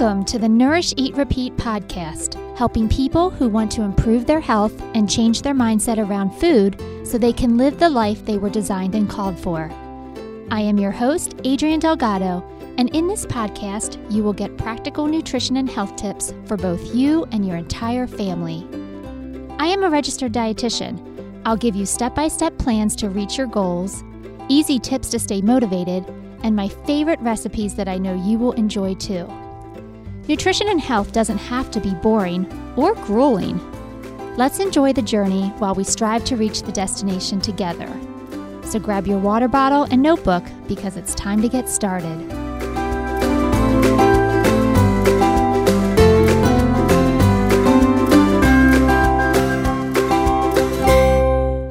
Welcome to the Nourish, Eat, Repeat podcast, helping people who want to improve their health and change their mindset around food so they can live the life they were designed and called for. I am your host, Adrienne Delgado, and in this podcast, you will get practical nutrition and health tips for both you and your entire family. I am a registered dietitian. I'll give you step by step plans to reach your goals, easy tips to stay motivated, and my favorite recipes that I know you will enjoy too. Nutrition and health doesn't have to be boring or grueling. Let's enjoy the journey while we strive to reach the destination together. So grab your water bottle and notebook because it's time to get started.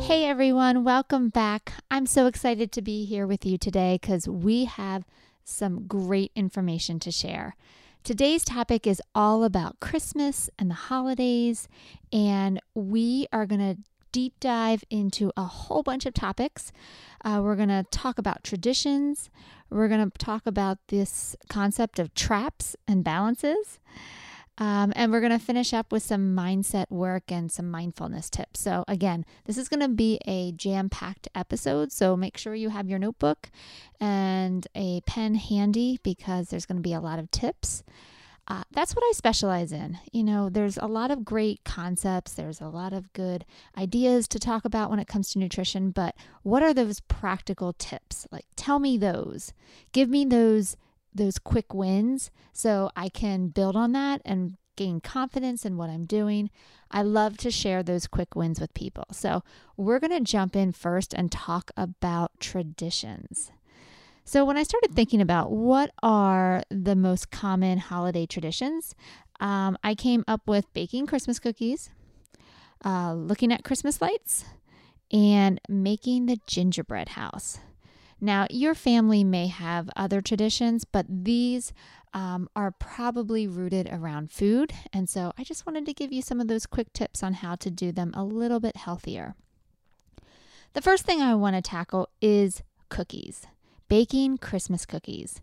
Hey everyone, welcome back. I'm so excited to be here with you today because we have some great information to share. Today's topic is all about Christmas and the holidays, and we are going to deep dive into a whole bunch of topics. Uh, we're going to talk about traditions, we're going to talk about this concept of traps and balances. Um, and we're going to finish up with some mindset work and some mindfulness tips. So, again, this is going to be a jam packed episode. So, make sure you have your notebook and a pen handy because there's going to be a lot of tips. Uh, that's what I specialize in. You know, there's a lot of great concepts, there's a lot of good ideas to talk about when it comes to nutrition, but what are those practical tips? Like, tell me those. Give me those those quick wins so I can build on that and gain confidence in what I'm doing. I love to share those quick wins with people. So, we're going to jump in first and talk about traditions. So, when I started thinking about what are the most common holiday traditions, um, I came up with baking Christmas cookies, uh, looking at Christmas lights, and making the gingerbread house. Now, your family may have other traditions, but these um, are probably rooted around food. And so I just wanted to give you some of those quick tips on how to do them a little bit healthier. The first thing I want to tackle is cookies, baking Christmas cookies.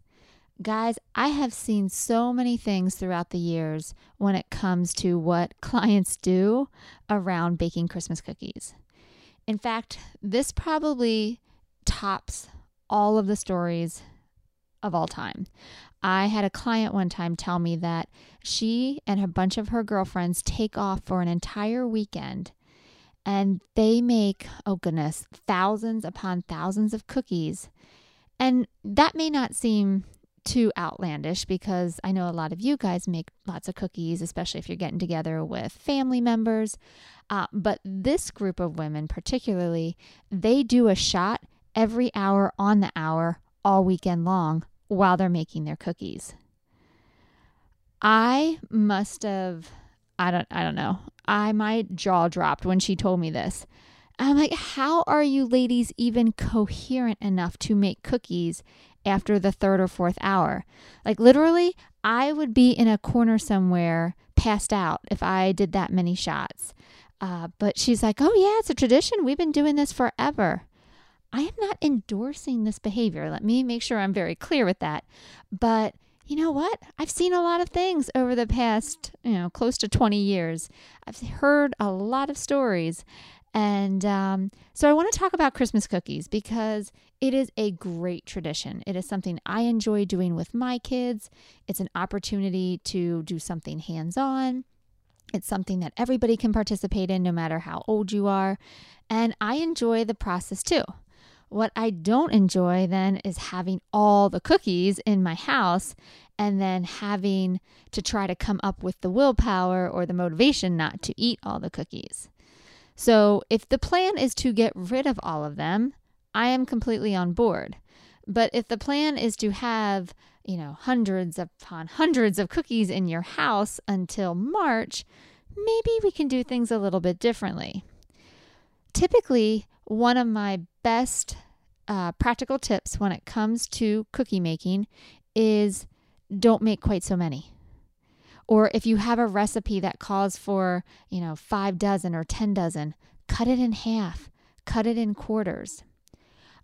Guys, I have seen so many things throughout the years when it comes to what clients do around baking Christmas cookies. In fact, this probably tops all of the stories of all time. I had a client one time tell me that she and a bunch of her girlfriends take off for an entire weekend and they make, oh goodness, thousands upon thousands of cookies. And that may not seem too outlandish because I know a lot of you guys make lots of cookies, especially if you're getting together with family members. Uh, but this group of women, particularly, they do a shot every hour on the hour all weekend long while they're making their cookies. I must have I don't I don't know. I my jaw dropped when she told me this. I'm like, how are you ladies even coherent enough to make cookies after the third or fourth hour? Like literally, I would be in a corner somewhere passed out if I did that many shots. Uh, but she's like, oh yeah, it's a tradition. We've been doing this forever. I am not endorsing this behavior. Let me make sure I'm very clear with that. But you know what? I've seen a lot of things over the past, you know, close to 20 years. I've heard a lot of stories. And um, so I want to talk about Christmas cookies because it is a great tradition. It is something I enjoy doing with my kids. It's an opportunity to do something hands on. It's something that everybody can participate in, no matter how old you are. And I enjoy the process too. What I don't enjoy then is having all the cookies in my house and then having to try to come up with the willpower or the motivation not to eat all the cookies. So, if the plan is to get rid of all of them, I am completely on board. But if the plan is to have, you know, hundreds upon hundreds of cookies in your house until March, maybe we can do things a little bit differently. Typically, one of my best uh, practical tips when it comes to cookie making is don't make quite so many. Or if you have a recipe that calls for, you know, five dozen or 10 dozen, cut it in half, cut it in quarters.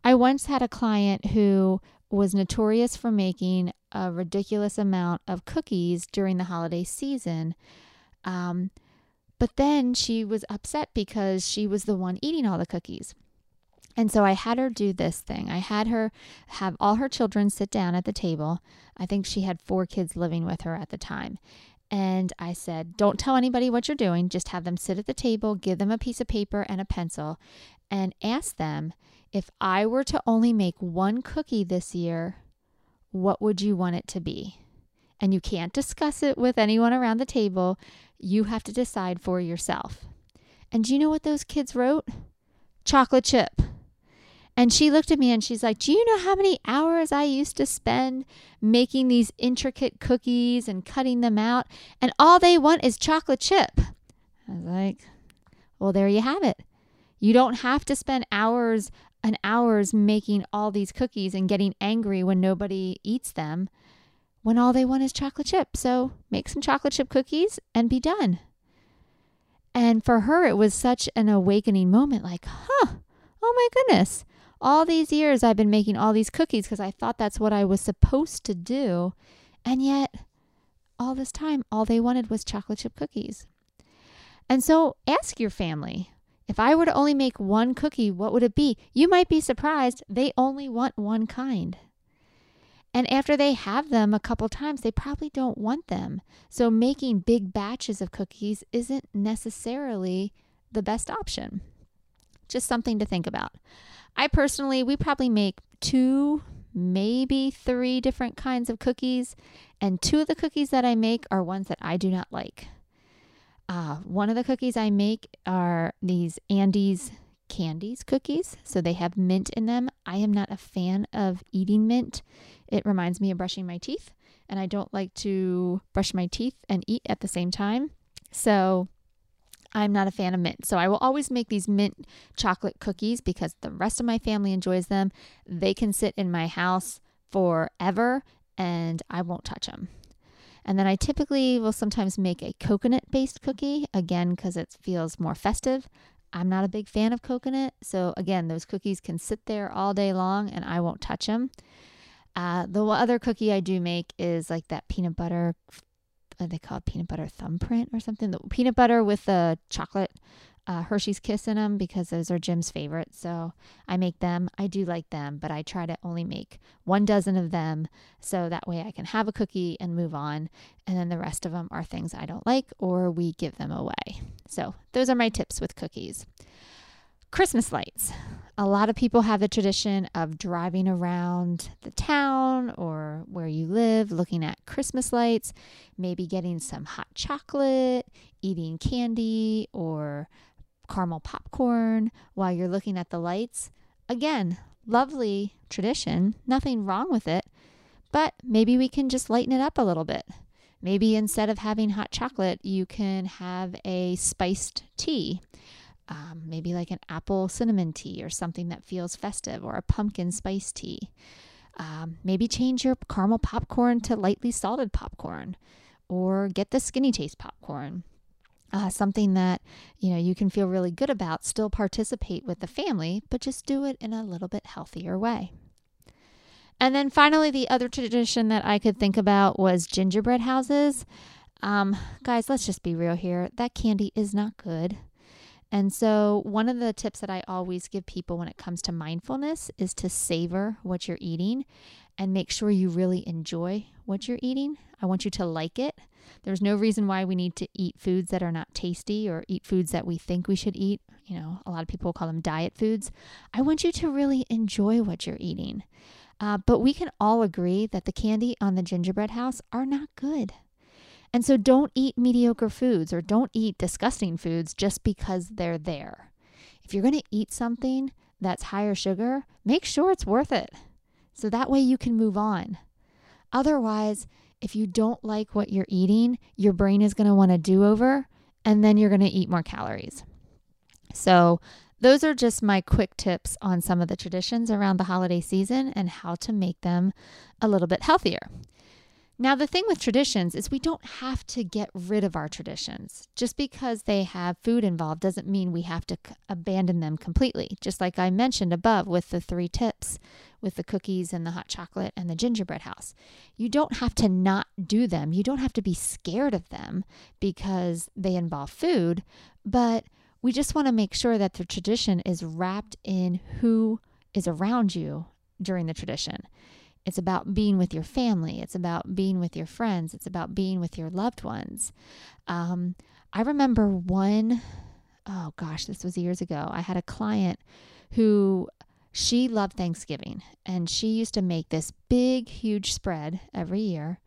I once had a client who was notorious for making a ridiculous amount of cookies during the holiday season. Um, but then she was upset because she was the one eating all the cookies. And so I had her do this thing. I had her have all her children sit down at the table. I think she had four kids living with her at the time. And I said, Don't tell anybody what you're doing. Just have them sit at the table, give them a piece of paper and a pencil, and ask them if I were to only make one cookie this year, what would you want it to be? And you can't discuss it with anyone around the table. You have to decide for yourself. And do you know what those kids wrote? Chocolate chip. And she looked at me and she's like, Do you know how many hours I used to spend making these intricate cookies and cutting them out? And all they want is chocolate chip. I was like, Well, there you have it. You don't have to spend hours and hours making all these cookies and getting angry when nobody eats them when all they want is chocolate chip. So make some chocolate chip cookies and be done. And for her, it was such an awakening moment like, huh, oh my goodness. All these years I've been making all these cookies because I thought that's what I was supposed to do. And yet, all this time, all they wanted was chocolate chip cookies. And so ask your family if I were to only make one cookie, what would it be? You might be surprised they only want one kind. And after they have them a couple times, they probably don't want them. So making big batches of cookies isn't necessarily the best option. Just something to think about. I personally, we probably make two, maybe three different kinds of cookies. And two of the cookies that I make are ones that I do not like. Uh, one of the cookies I make are these Andes candies cookies. So they have mint in them. I am not a fan of eating mint. It reminds me of brushing my teeth, and I don't like to brush my teeth and eat at the same time. So I'm not a fan of mint. So I will always make these mint chocolate cookies because the rest of my family enjoys them. They can sit in my house forever and I won't touch them. And then I typically will sometimes make a coconut based cookie, again, because it feels more festive. I'm not a big fan of coconut. So, again, those cookies can sit there all day long and I won't touch them. Uh, the other cookie I do make is like that peanut butter, What they call it peanut butter thumbprint or something. The peanut butter with the chocolate uh, Hershey's Kiss in them because those are Jim's favorites. So I make them. I do like them, but I try to only make one dozen of them so that way I can have a cookie and move on. And then the rest of them are things I don't like or we give them away. So those are my tips with cookies. Christmas lights. A lot of people have the tradition of driving around the town or where you live looking at Christmas lights, maybe getting some hot chocolate, eating candy, or caramel popcorn while you're looking at the lights. Again, lovely tradition, nothing wrong with it, but maybe we can just lighten it up a little bit. Maybe instead of having hot chocolate, you can have a spiced tea. Um, maybe like an apple cinnamon tea or something that feels festive, or a pumpkin spice tea. Um, maybe change your caramel popcorn to lightly salted popcorn, or get the skinny taste popcorn uh, something that you know you can feel really good about still participate with the family but just do it in a little bit healthier way and then finally the other tradition that i could think about was gingerbread houses um, guys let's just be real here that candy is not good and so, one of the tips that I always give people when it comes to mindfulness is to savor what you're eating and make sure you really enjoy what you're eating. I want you to like it. There's no reason why we need to eat foods that are not tasty or eat foods that we think we should eat. You know, a lot of people call them diet foods. I want you to really enjoy what you're eating. Uh, but we can all agree that the candy on the gingerbread house are not good. And so don't eat mediocre foods or don't eat disgusting foods just because they're there. If you're going to eat something that's higher sugar, make sure it's worth it. So that way you can move on. Otherwise, if you don't like what you're eating, your brain is going to want to do over and then you're going to eat more calories. So, those are just my quick tips on some of the traditions around the holiday season and how to make them a little bit healthier. Now, the thing with traditions is we don't have to get rid of our traditions. Just because they have food involved doesn't mean we have to c- abandon them completely. Just like I mentioned above with the three tips with the cookies and the hot chocolate and the gingerbread house. You don't have to not do them. You don't have to be scared of them because they involve food, but we just want to make sure that the tradition is wrapped in who is around you during the tradition. It's about being with your family. It's about being with your friends. It's about being with your loved ones. Um, I remember one, oh gosh, this was years ago. I had a client who she loved Thanksgiving and she used to make this big, huge spread every year.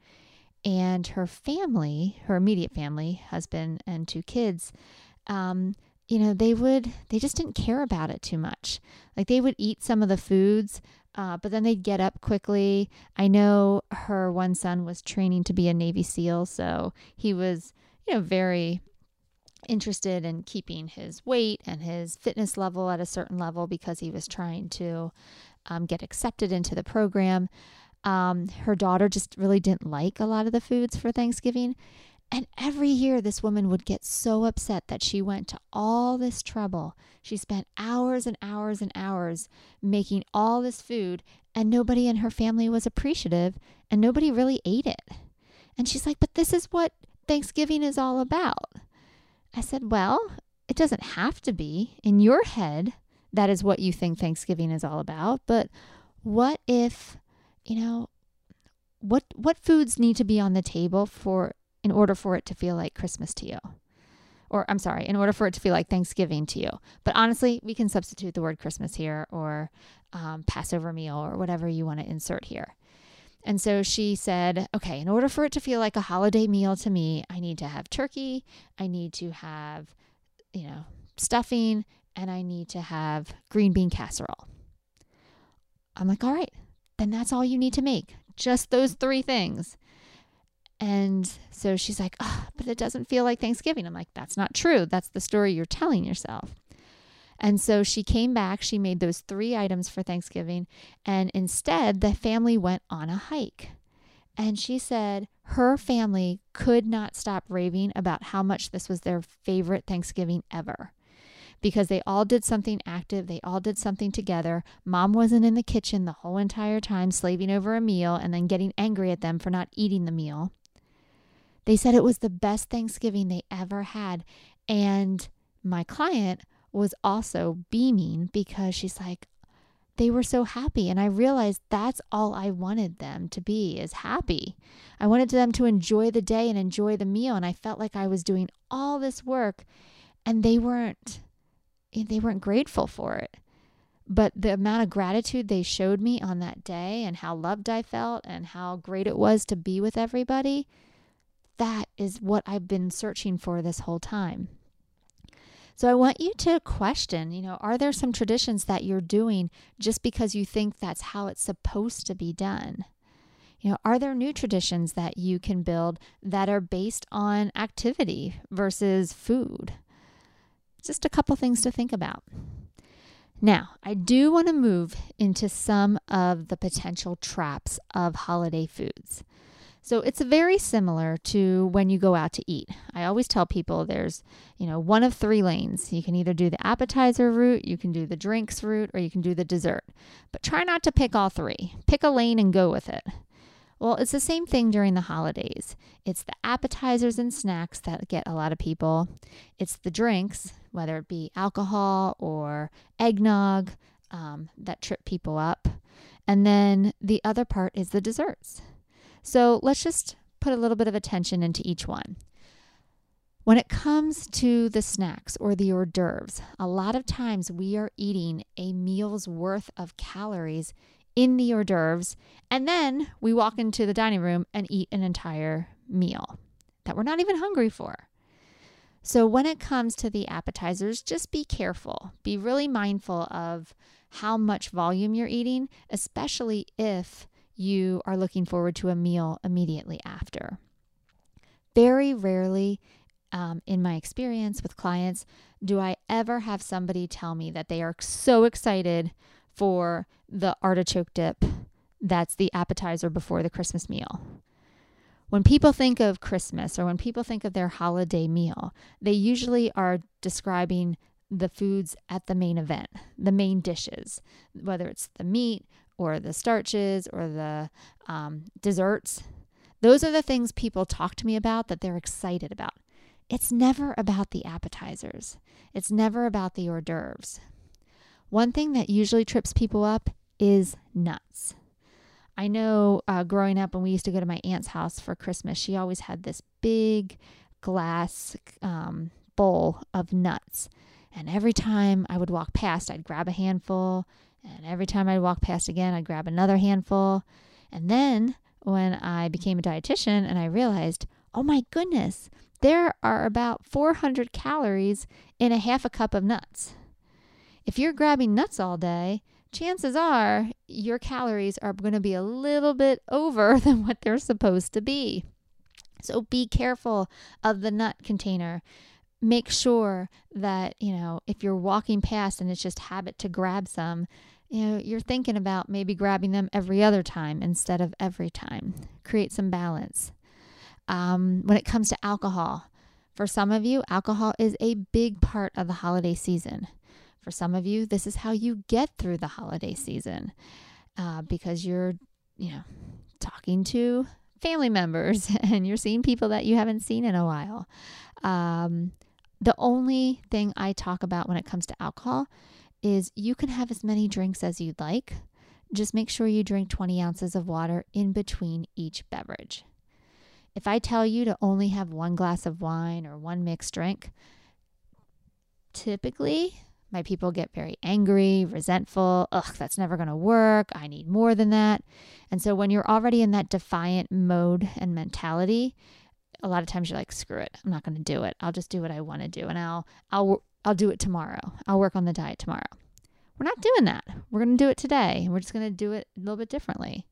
And her family, her immediate family, husband and two kids, um, you know, they would, they just didn't care about it too much. Like they would eat some of the foods, uh, but then they'd get up quickly. I know her one son was training to be a Navy SEAL, so he was, you know, very interested in keeping his weight and his fitness level at a certain level because he was trying to um, get accepted into the program. Um, her daughter just really didn't like a lot of the foods for Thanksgiving. And every year, this woman would get so upset that she went to all this trouble. She spent hours and hours and hours making all this food, and nobody in her family was appreciative, and nobody really ate it. And she's like, But this is what Thanksgiving is all about. I said, Well, it doesn't have to be. In your head, that is what you think Thanksgiving is all about. But what if, you know, what what foods need to be on the table for in order for it to feel like Christmas to you. Or, I'm sorry, in order for it to feel like Thanksgiving to you. But honestly, we can substitute the word Christmas here or um, Passover meal or whatever you want to insert here. And so she said, okay, in order for it to feel like a holiday meal to me, I need to have turkey, I need to have, you know, stuffing, and I need to have green bean casserole. I'm like, all right, then that's all you need to make. Just those three things. And so she's like, oh, but it doesn't feel like Thanksgiving. I'm like, that's not true. That's the story you're telling yourself. And so she came back, she made those three items for Thanksgiving, and instead the family went on a hike. And she said her family could not stop raving about how much this was their favorite Thanksgiving ever because they all did something active, they all did something together. Mom wasn't in the kitchen the whole entire time slaving over a meal and then getting angry at them for not eating the meal. They said it was the best Thanksgiving they ever had. And my client was also beaming because she's like, they were so happy. And I realized that's all I wanted them to be is happy. I wanted them to enjoy the day and enjoy the meal. And I felt like I was doing all this work and they weren't they weren't grateful for it. But the amount of gratitude they showed me on that day and how loved I felt and how great it was to be with everybody, that is what I've been searching for this whole time. So I want you to question, you know, are there some traditions that you're doing just because you think that's how it's supposed to be done? You know, are there new traditions that you can build that are based on activity versus food? Just a couple things to think about. Now, I do want to move into some of the potential traps of holiday foods. So it's very similar to when you go out to eat. I always tell people there's, you know, one of three lanes. You can either do the appetizer route, you can do the drinks route, or you can do the dessert. But try not to pick all three. Pick a lane and go with it. Well, it's the same thing during the holidays. It's the appetizers and snacks that get a lot of people. It's the drinks, whether it be alcohol or eggnog, um, that trip people up. And then the other part is the desserts. So let's just put a little bit of attention into each one. When it comes to the snacks or the hors d'oeuvres, a lot of times we are eating a meal's worth of calories in the hors d'oeuvres, and then we walk into the dining room and eat an entire meal that we're not even hungry for. So, when it comes to the appetizers, just be careful. Be really mindful of how much volume you're eating, especially if you are looking forward to a meal immediately after. Very rarely, um, in my experience with clients, do I ever have somebody tell me that they are so excited for the artichoke dip that's the appetizer before the Christmas meal. when people think of Christmas or when people think of their holiday meal, they usually are describing the foods at the main event, the main dishes, whether it's the meat or the starches or the um, desserts. Those are the things people talk to me about that they're excited about. It's never about the appetizers, it's never about the hors d'oeuvres. One thing that usually trips people up is nuts. I know uh, growing up when we used to go to my aunt's house for Christmas, she always had this big glass um, bowl of nuts. And every time I would walk past, I'd grab a handful. And every time I'd walk past again, I'd grab another handful. And then when I became a dietitian and I realized, oh my goodness, there are about 400 calories in a half a cup of nuts. If you're grabbing nuts all day, chances are your calories are going to be a little bit over than what they're supposed to be. So be careful of the nut container. Make sure that, you know, if you're walking past and it's just habit to grab some, you know, you're thinking about maybe grabbing them every other time instead of every time. Create some balance. Um, when it comes to alcohol, for some of you, alcohol is a big part of the holiday season. For some of you, this is how you get through the holiday season uh, because you're, you know, talking to family members and you're seeing people that you haven't seen in a while. Um, the only thing I talk about when it comes to alcohol is you can have as many drinks as you'd like. Just make sure you drink 20 ounces of water in between each beverage. If I tell you to only have one glass of wine or one mixed drink, typically my people get very angry, resentful. Ugh, that's never going to work. I need more than that. And so when you're already in that defiant mode and mentality, a lot of times you're like, screw it. I'm not going to do it. I'll just do what I want to do and I'll I'll I'll do it tomorrow. I'll work on the diet tomorrow. We're not doing that. We're going to do it today. We're just going to do it a little bit differently.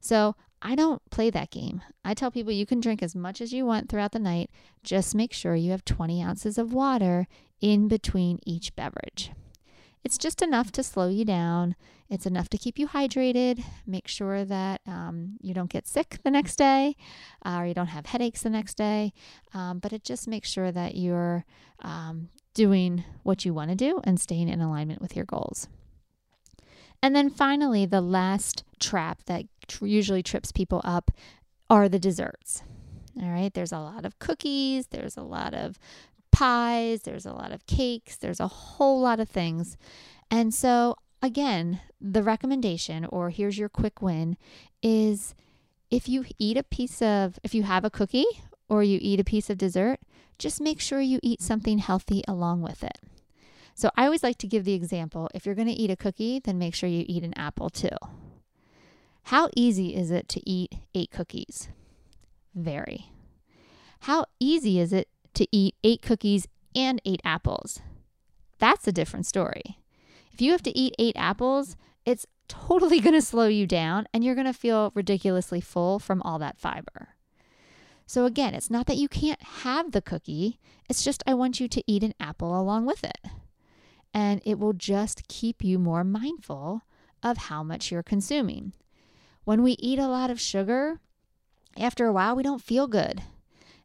So, I don't play that game. I tell people you can drink as much as you want throughout the night. Just make sure you have 20 ounces of water in between each beverage. It's just enough to slow you down. It's enough to keep you hydrated. Make sure that um, you don't get sick the next day uh, or you don't have headaches the next day. Um, but it just makes sure that you're um, doing what you want to do and staying in alignment with your goals. And then finally, the last trap that tr- usually trips people up are the desserts. All right, there's a lot of cookies, there's a lot of pies, there's a lot of cakes, there's a whole lot of things. And so, again, the recommendation, or here's your quick win, is if you eat a piece of, if you have a cookie or you eat a piece of dessert, just make sure you eat something healthy along with it. So I always like to give the example if you're going to eat a cookie, then make sure you eat an apple too. How easy is it to eat eight cookies? Very. How easy is it to eat eight cookies and eight apples? That's a different story. If you have to eat eight apples, it's totally going to slow you down and you're going to feel ridiculously full from all that fiber. So, again, it's not that you can't have the cookie, it's just I want you to eat an apple along with it. And it will just keep you more mindful of how much you're consuming. When we eat a lot of sugar, after a while, we don't feel good.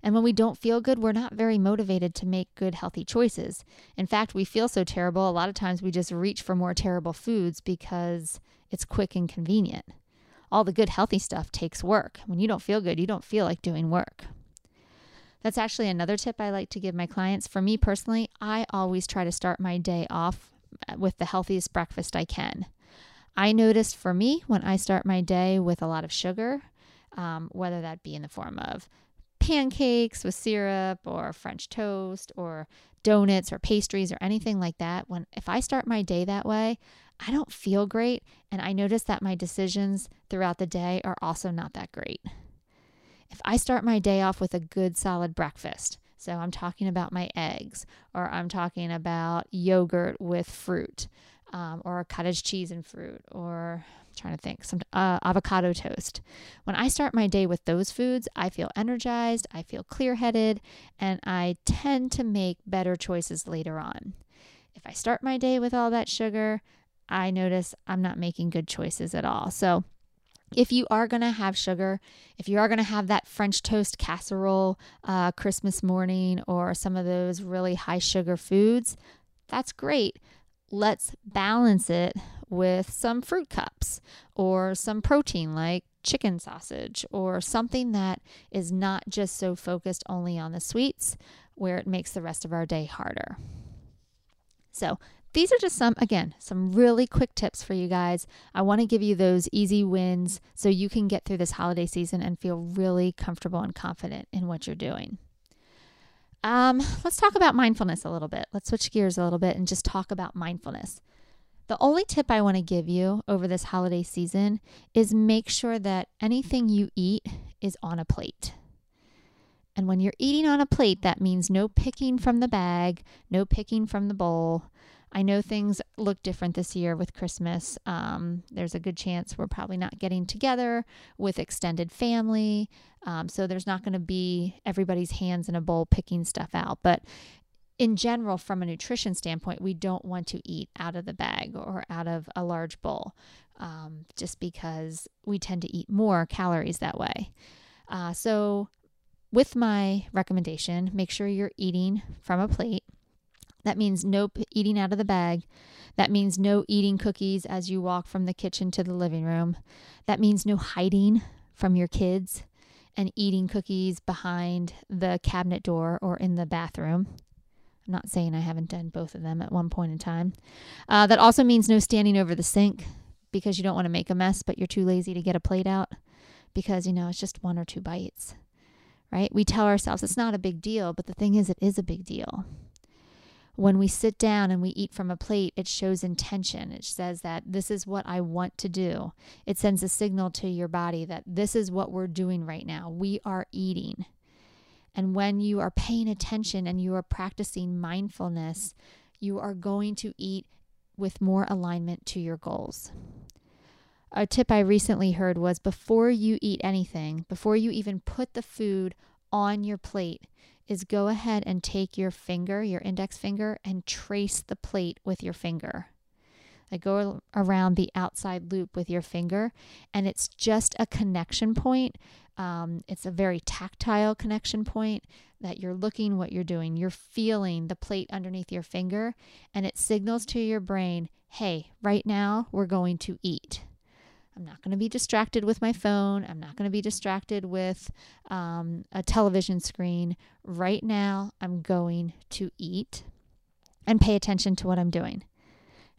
And when we don't feel good, we're not very motivated to make good, healthy choices. In fact, we feel so terrible, a lot of times we just reach for more terrible foods because it's quick and convenient all the good, healthy stuff takes work. When you don't feel good, you don't feel like doing work. That's actually another tip I like to give my clients. For me personally, I always try to start my day off uh, with the healthiest breakfast I can. I noticed for me when I start my day with a lot of sugar, um, whether that be in the form of pancakes with syrup or French toast or donuts or pastries or anything like that, when if I start my day that way, I don't feel great. And I notice that my decisions throughout the day are also not that great. If I start my day off with a good solid breakfast, so I'm talking about my eggs, or I'm talking about yogurt with fruit, um, or cottage cheese and fruit, or I'm trying to think, some uh, avocado toast. When I start my day with those foods, I feel energized, I feel clear headed, and I tend to make better choices later on. If I start my day with all that sugar, I notice I'm not making good choices at all. So if you are going to have sugar, if you are going to have that French toast casserole uh, Christmas morning or some of those really high sugar foods, that's great. Let's balance it with some fruit cups or some protein like chicken sausage or something that is not just so focused only on the sweets where it makes the rest of our day harder. So, these are just some, again, some really quick tips for you guys. I want to give you those easy wins so you can get through this holiday season and feel really comfortable and confident in what you're doing. Um, let's talk about mindfulness a little bit. Let's switch gears a little bit and just talk about mindfulness. The only tip I want to give you over this holiday season is make sure that anything you eat is on a plate. And when you're eating on a plate, that means no picking from the bag, no picking from the bowl, I know things look different this year with Christmas. Um, there's a good chance we're probably not getting together with extended family. Um, so there's not going to be everybody's hands in a bowl picking stuff out. But in general, from a nutrition standpoint, we don't want to eat out of the bag or out of a large bowl um, just because we tend to eat more calories that way. Uh, so, with my recommendation, make sure you're eating from a plate. That means no eating out of the bag. That means no eating cookies as you walk from the kitchen to the living room. That means no hiding from your kids and eating cookies behind the cabinet door or in the bathroom. I'm not saying I haven't done both of them at one point in time. Uh, that also means no standing over the sink because you don't want to make a mess, but you're too lazy to get a plate out because, you know, it's just one or two bites, right? We tell ourselves it's not a big deal, but the thing is, it is a big deal when we sit down and we eat from a plate, it shows intention. It says that this is what I want to do. It sends a signal to your body that this is what we're doing right now. We are eating. And when you are paying attention and you are practicing mindfulness, you are going to eat with more alignment to your goals. A tip I recently heard was before you eat anything, before you even put the food on your plate, is go ahead and take your finger, your index finger, and trace the plate with your finger. Like go around the outside loop with your finger, and it's just a connection point. Um, it's a very tactile connection point that you're looking what you're doing. You're feeling the plate underneath your finger, and it signals to your brain, hey, right now we're going to eat. I'm not going to be distracted with my phone. I'm not going to be distracted with um, a television screen. Right now, I'm going to eat and pay attention to what I'm doing.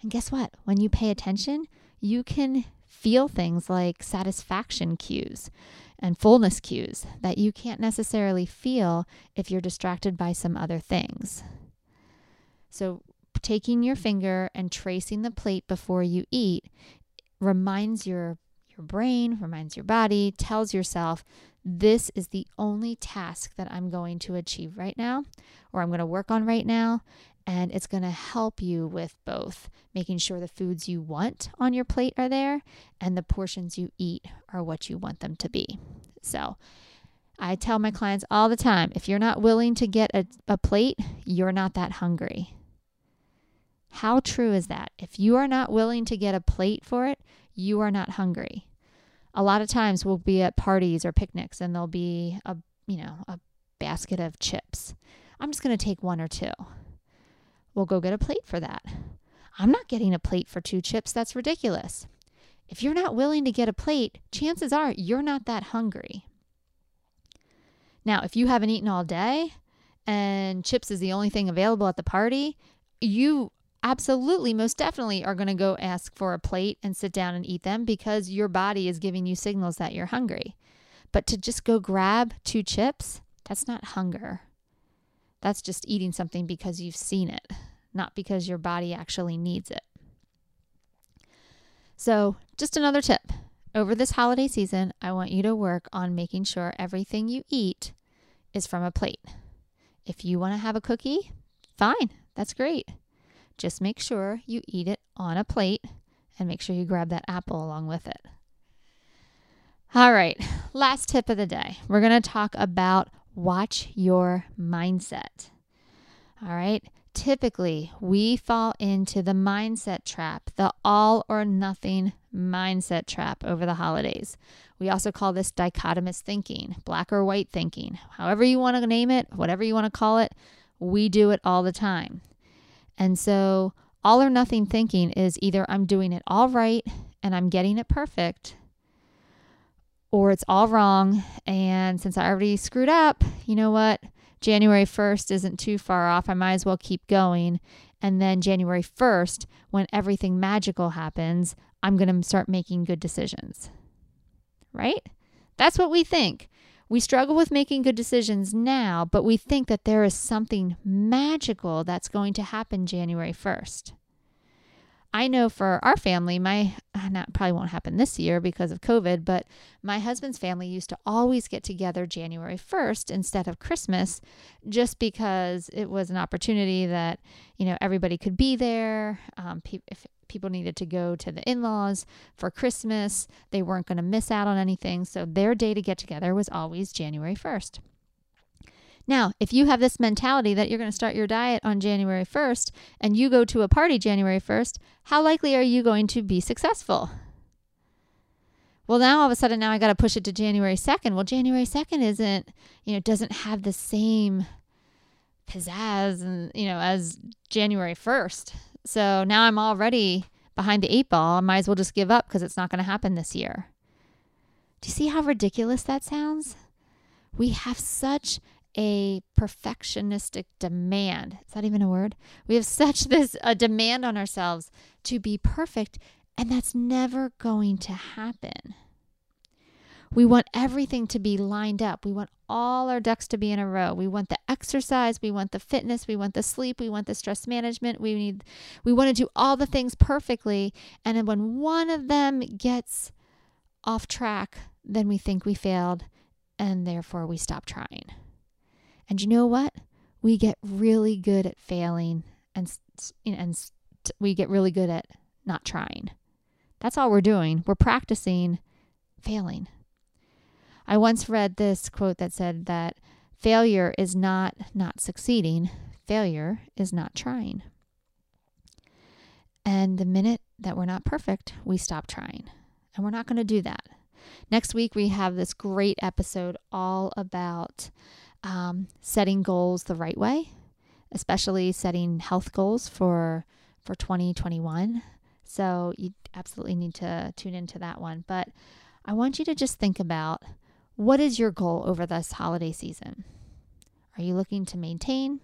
And guess what? When you pay attention, you can feel things like satisfaction cues and fullness cues that you can't necessarily feel if you're distracted by some other things. So, taking your finger and tracing the plate before you eat reminds your your brain, reminds your body, tells yourself this is the only task that I'm going to achieve right now or I'm going to work on right now and it's going to help you with both making sure the foods you want on your plate are there and the portions you eat are what you want them to be. So, I tell my clients all the time if you're not willing to get a, a plate, you're not that hungry. How true is that? If you are not willing to get a plate for it, you are not hungry. A lot of times we'll be at parties or picnics and there'll be a, you know, a basket of chips. I'm just going to take one or two. We'll go get a plate for that. I'm not getting a plate for two chips. That's ridiculous. If you're not willing to get a plate, chances are you're not that hungry. Now, if you haven't eaten all day and chips is the only thing available at the party, you absolutely, most definitely are going to go ask for a plate and sit down and eat them because your body is giving you signals that you're hungry. But to just go grab two chips, that's not hunger. That's just eating something because you've seen it, not because your body actually needs it. So, just another tip. Over this holiday season, I want you to work on making sure everything you eat is from a plate. If you want to have a cookie, fine, that's great. Just make sure you eat it on a plate and make sure you grab that apple along with it. All right, last tip of the day. We're going to talk about watch your mindset. All right, typically we fall into the mindset trap, the all or nothing mindset trap over the holidays. We also call this dichotomous thinking, black or white thinking. However, you want to name it, whatever you want to call it, we do it all the time. And so, all or nothing thinking is either I'm doing it all right and I'm getting it perfect, or it's all wrong. And since I already screwed up, you know what? January 1st isn't too far off. I might as well keep going. And then January 1st, when everything magical happens, I'm going to start making good decisions. Right? That's what we think. We struggle with making good decisions now, but we think that there is something magical that's going to happen January 1st. I know for our family, my that probably won't happen this year because of COVID, but my husband's family used to always get together January 1st instead of Christmas just because it was an opportunity that, you know, everybody could be there. Um, pe- if people needed to go to the in laws for Christmas, they weren't going to miss out on anything. So their day to get together was always January 1st. Now, if you have this mentality that you're going to start your diet on January 1st and you go to a party January 1st, how likely are you going to be successful? Well, now all of a sudden, now I got to push it to January 2nd. Well, January 2nd isn't, you know, doesn't have the same pizzazz and, you know, as January 1st. So now I'm already behind the eight ball. I might as well just give up because it's not going to happen this year. Do you see how ridiculous that sounds? We have such a perfectionistic demand. Is that even a word? We have such this a demand on ourselves to be perfect, and that's never going to happen. We want everything to be lined up. We want all our ducks to be in a row. We want the exercise, we want the fitness, we want the sleep, we want the stress management. We need we want to do all the things perfectly, and then when one of them gets off track, then we think we failed and therefore we stop trying. And you know what? We get really good at failing and and we get really good at not trying. That's all we're doing. We're practicing failing. I once read this quote that said that failure is not not succeeding, failure is not trying. And the minute that we're not perfect, we stop trying. And we're not going to do that. Next week, we have this great episode all about um, setting goals the right way, especially setting health goals for for 2021. So you absolutely need to tune into that one. But I want you to just think about what is your goal over this holiday season? Are you looking to maintain?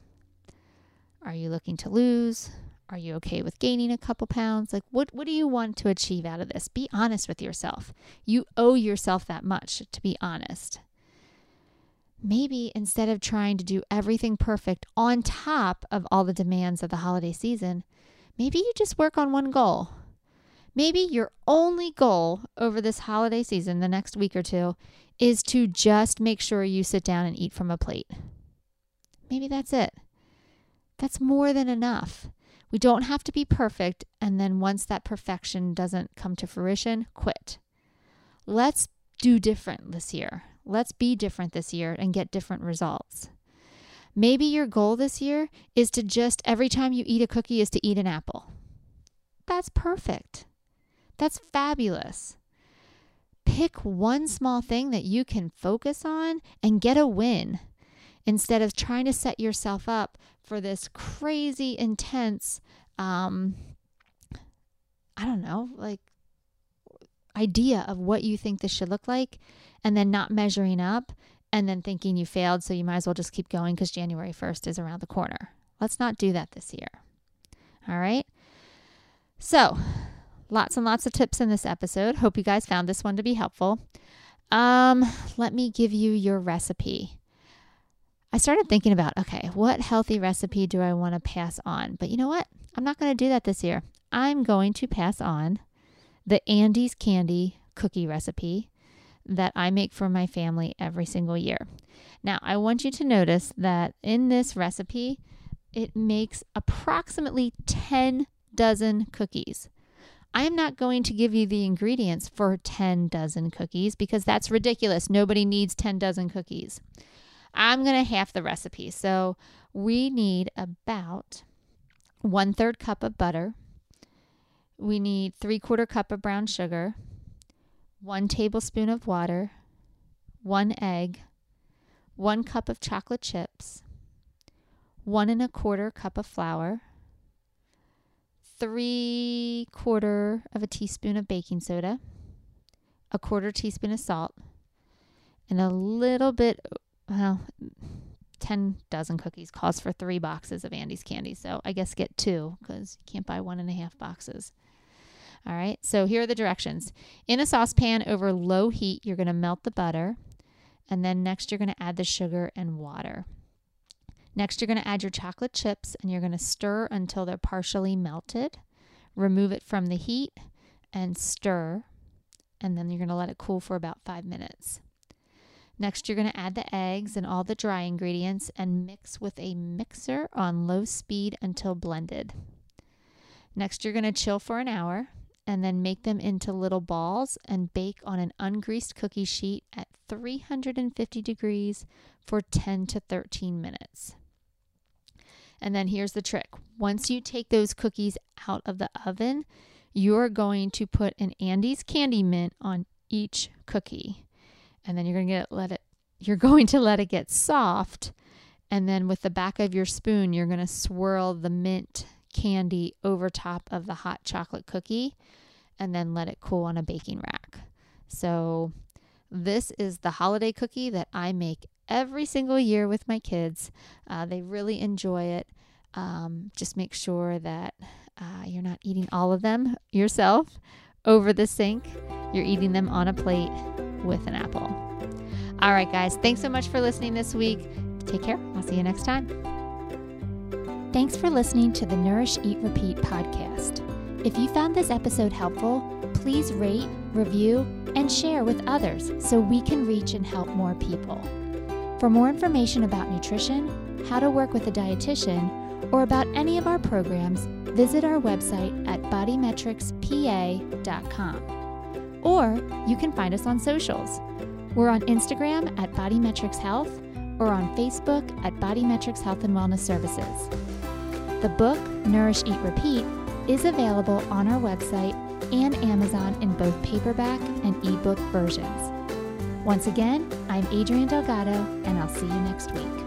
Are you looking to lose? Are you okay with gaining a couple pounds? Like what what do you want to achieve out of this? Be honest with yourself. You owe yourself that much to be honest maybe instead of trying to do everything perfect on top of all the demands of the holiday season, maybe you just work on one goal. Maybe your only goal over this holiday season, the next week or two, is to just make sure you sit down and eat from a plate. Maybe that's it. That's more than enough. We don't have to be perfect, and then once that perfection doesn't come to fruition, quit. Let's do different this year. Let's be different this year and get different results. Maybe your goal this year is to just every time you eat a cookie is to eat an apple. That's perfect. That's fabulous. Pick one small thing that you can focus on and get a win instead of trying to set yourself up for this crazy intense um I don't know, like idea of what you think this should look like and then not measuring up and then thinking you failed, so you might as well just keep going because January 1st is around the corner. Let's not do that this year. All right. So, lots and lots of tips in this episode. Hope you guys found this one to be helpful. Um, let me give you your recipe. I started thinking about, okay, what healthy recipe do I want to pass on? But you know what? I'm not going to do that this year. I'm going to pass on the Andes candy cookie recipe that I make for my family every single year. Now, I want you to notice that in this recipe, it makes approximately 10 dozen cookies. I am not going to give you the ingredients for 10 dozen cookies because that's ridiculous. Nobody needs 10 dozen cookies. I'm going to half the recipe. So we need about one third cup of butter. we need three quarter cup of brown sugar, one tablespoon of water, one egg, one cup of chocolate chips, one and a quarter cup of flour, three quarter of a teaspoon of baking soda, a quarter teaspoon of salt, and a little bit, well, 10 dozen cookies calls for three boxes of Andes candy. So I guess get two because you can't buy one and a half boxes. All right, so here are the directions. In a saucepan over low heat, you're going to melt the butter. And then next, you're going to add the sugar and water. Next, you're going to add your chocolate chips and you're going to stir until they're partially melted. Remove it from the heat and stir. And then you're going to let it cool for about five minutes. Next, you're going to add the eggs and all the dry ingredients and mix with a mixer on low speed until blended. Next, you're going to chill for an hour and then make them into little balls and bake on an ungreased cookie sheet at 350 degrees for 10 to 13 minutes. And then here's the trick once you take those cookies out of the oven, you're going to put an Andes candy mint on each cookie. And then you're going to get let it you're going to let it get soft and then with the back of your spoon you're going to swirl the mint candy over top of the hot chocolate cookie and then let it cool on a baking rack. So, this is the holiday cookie that I make every single year with my kids. Uh, they really enjoy it. Um, just make sure that uh, you're not eating all of them yourself over the sink. You're eating them on a plate with an apple. All right, guys, thanks so much for listening this week. Take care. I'll see you next time. Thanks for listening to the Nourish, Eat, Repeat podcast. If you found this episode helpful, please rate, review, and share with others so we can reach and help more people. For more information about nutrition, how to work with a dietitian, or about any of our programs, visit our website at bodymetricspa.com. Or you can find us on socials. We're on Instagram at Bodymetrics Health or on Facebook at Bodymetrics Health and Wellness Services. The book, Nourish, Eat, Repeat, is available on our website and Amazon in both paperback and ebook versions. Once again, I'm Adrienne Delgado, and I'll see you next week.